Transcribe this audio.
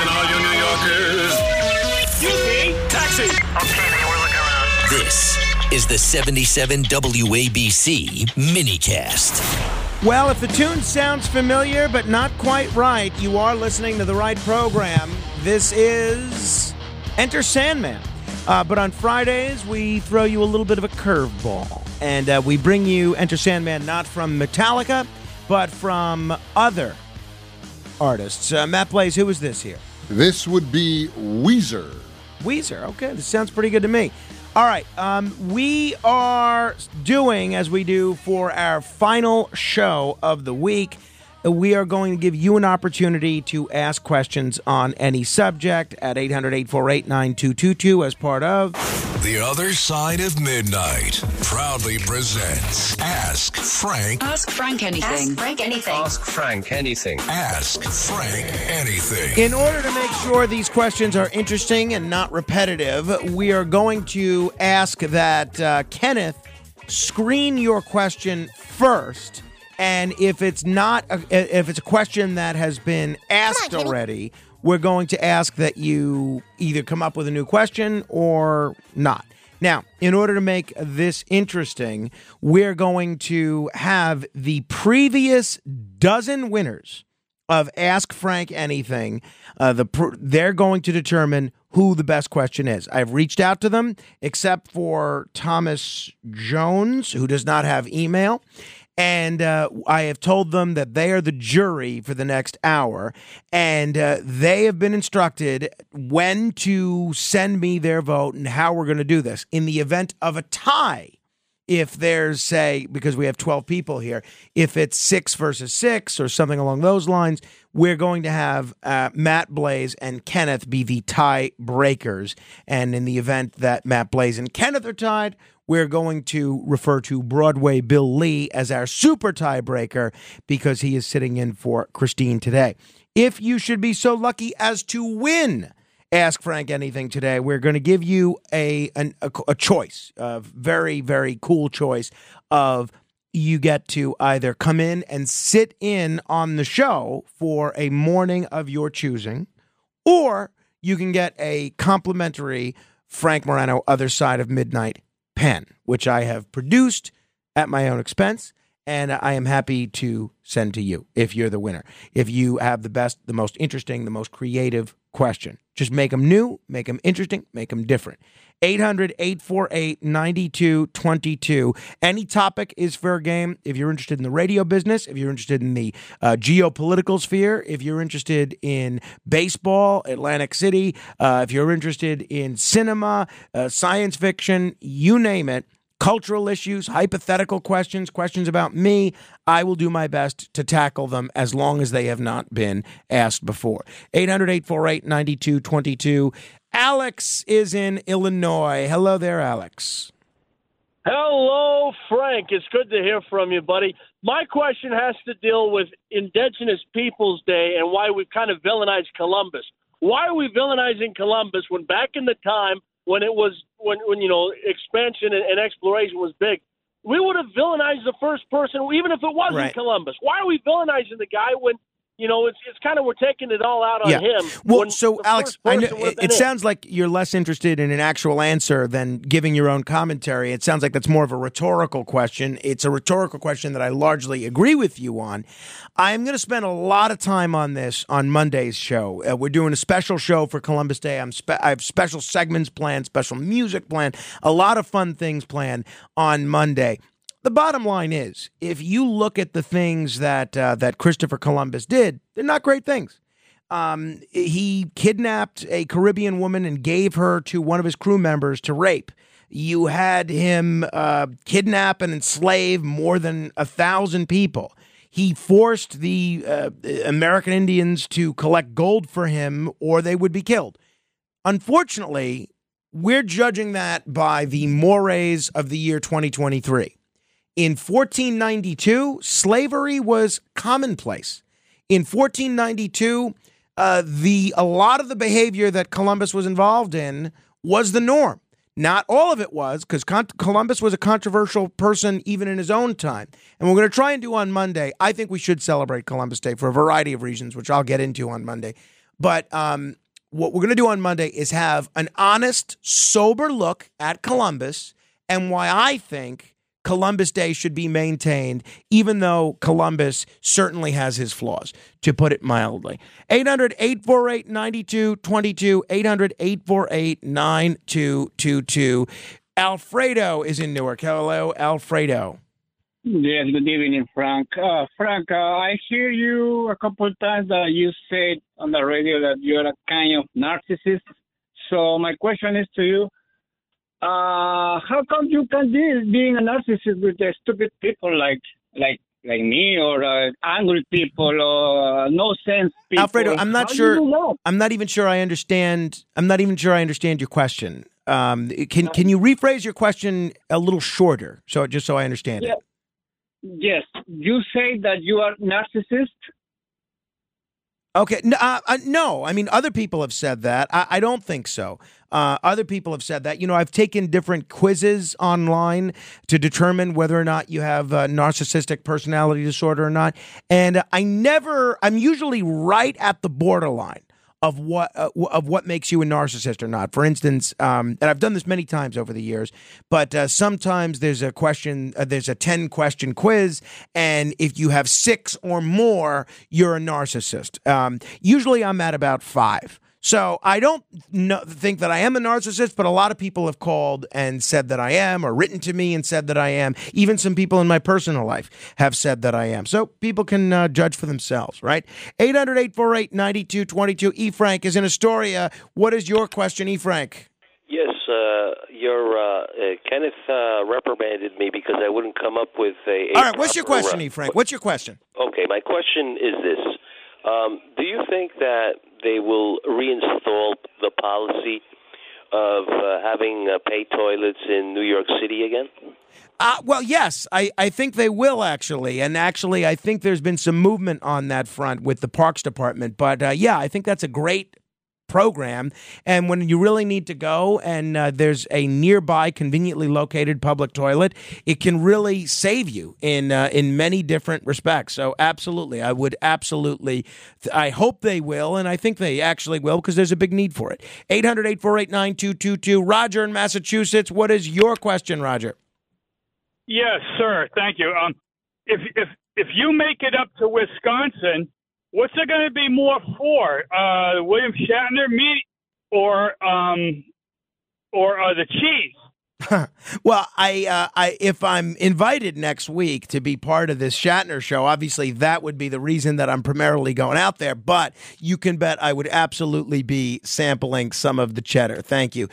Listen, all you New Yorkers. Excuse me. Taxi. Okay, man, we're looking around. This is the 77 WABC minicast. Well, if the tune sounds familiar but not quite right, you are listening to the right program. This is Enter Sandman. Uh, but on Fridays, we throw you a little bit of a curveball. And uh, we bring you Enter Sandman not from Metallica, but from other artists. Uh, Matt Blaze, who is this here? This would be Weezer. Weezer. Okay, this sounds pretty good to me. All right, um, we are doing as we do for our final show of the week. uh, We are going to give you an opportunity to ask questions on any subject at 800 848 9222 as part of. The other side of midnight proudly presents Ask Frank. Ask Frank anything. Ask Frank anything. Ask Frank anything. Ask Frank anything. In order to make sure these questions are interesting and not repetitive, we are going to ask that uh, Kenneth screen your question first. And if it's not, a, if it's a question that has been asked already, we're going to ask that you either come up with a new question or not. Now, in order to make this interesting, we're going to have the previous dozen winners of Ask Frank Anything. Uh, the pr- they're going to determine who the best question is. I've reached out to them, except for Thomas Jones, who does not have email. And uh, I have told them that they are the jury for the next hour. And uh, they have been instructed when to send me their vote and how we're going to do this. In the event of a tie, if there's say because we have 12 people here if it's six versus six or something along those lines we're going to have uh, matt blaze and kenneth be the tie breakers. And in the event that matt blaze and kenneth are tied we're going to refer to broadway bill lee as our super tiebreaker because he is sitting in for christine today. If you should be so lucky as to win Ask Frank Anything today. We're going to give you a, an, a a choice, a very very cool choice of you get to either come in and sit in on the show for a morning of your choosing, or you can get a complimentary Frank Morano Other Side of Midnight pen, which I have produced at my own expense. And I am happy to send to you if you're the winner. If you have the best, the most interesting, the most creative question, just make them new, make them interesting, make them different. 800 848 9222. Any topic is fair game. If you're interested in the radio business, if you're interested in the uh, geopolitical sphere, if you're interested in baseball, Atlantic City, uh, if you're interested in cinema, uh, science fiction, you name it cultural issues, hypothetical questions, questions about me, I will do my best to tackle them as long as they have not been asked before. 800 848 9222. Alex is in Illinois. Hello there, Alex. Hello, Frank. It's good to hear from you, buddy. My question has to deal with Indigenous Peoples Day and why we've kind of villainized Columbus. Why are we villainizing Columbus when back in the time when it was when when you know expansion and, and exploration was big, we would have villainized the first person, even if it wasn't Right. Columbus. Why are we villainizing the guy when you know it's it's kind of we're taking it all out on Yeah. him? Well, so Alex, I know it, it sounds like you're less interested in an actual answer than giving your own commentary. It sounds like that's more of a rhetorical question. It's a rhetorical question that I largely agree with you on. I'm going to spend a lot of time on this on Monday's show. Uh, we're doing a special show for Columbus Day. I'm spe- I have special segments planned, special music planned, a lot of fun things planned on Monday. The bottom line is, if you look at the things that uh, that Christopher Columbus did, they're not great things. Um, he kidnapped a Caribbean woman and gave her to one of his crew members to rape. You had him uh, kidnap and enslave more than a thousand people. He forced the uh, American Indians to collect gold for him, or they would be killed. Unfortunately, we're judging that by the mores of the year 2023. In 1492, slavery was commonplace. In 1492, uh, the a lot of the behavior that Columbus was involved in was the norm. Not all of it was, because Con- Columbus was a controversial person even in his own time. And we're going to try and do on Monday. I think we should celebrate Columbus Day for a variety of reasons, which I'll get into on Monday. But um, what we're going to do on Monday is have an honest, sober look at Columbus and why I think Columbus Day should be maintained, even though Columbus certainly has his flaws, to put it mildly. 800 848 9222. 800 848 9222. Alfredo is in Newark. Hello, Alfredo. Yes, good evening, Frank. Uh, Frank, uh, I hear you a couple of times that you said on the radio that you're a kind of narcissist. So my question is to you, uh, how come you can deal being a narcissist with the stupid people like like like me or uh, angry people or uh, no sense people? Alfredo, I'm not How sure. you know? I'm not even sure I understand. I'm not even sure I understand your question. Um, can can you rephrase your question a little shorter, so just so I understand Yeah. it? Yes, you say that you are narcissist. Okay, no, uh, uh, no. I mean, other people have said that. I, I don't think so. Uh, other people have said that. You know, I've taken different quizzes online to determine whether or not you have narcissistic personality disorder or not, and I never. I'm usually right at the borderline of what uh, of what makes you a narcissist or not. For instance, um, and I've done this many times over the years, but uh, sometimes there's a question, uh, there's a ten question quiz, and if you have six or more, you're a narcissist. Um, usually, I'm at about five. So I don't know, think that I am a narcissist, but a lot of people have called and said that I am, or written to me and said that I am. Even some people in my personal life have said that I am. So people can uh, judge for themselves, right? 800 848 9222. E. Frank is in Astoria. What is your question, E. Frank? Yes, uh, your uh, uh, Kenneth uh, reprimanded me because I wouldn't come up with a. a All right, what's your question, E. Frank? What's your question? Okay, my question is this: um, Do you think that they will reinstall the policy of uh, having uh, pay toilets in New York City again? Uh, well, yes, I, I think they will actually. And actually, I think there's been some movement on that front with the Parks Department. But uh, yeah, I think that's a great program. And when you really need to go and uh, there's a nearby, conveniently located public toilet, it can really save you in uh, in many different respects. So absolutely, I would absolutely. I hope they will, and I think they actually will because there's a big need for it. 800 848 9222. Roger in Massachusetts, what is your question, Roger? Yes, sir. Thank you. Um, if if if you make it up to Wisconsin, what's it going to be more for? Uh, William Shatner meat or um, or uh, the cheese? well, I, uh, I, if I'm invited next week to be part of this Shatner show, obviously that would be the reason that I'm primarily going out there. But you can bet I would absolutely be sampling some of the cheddar. Thank you.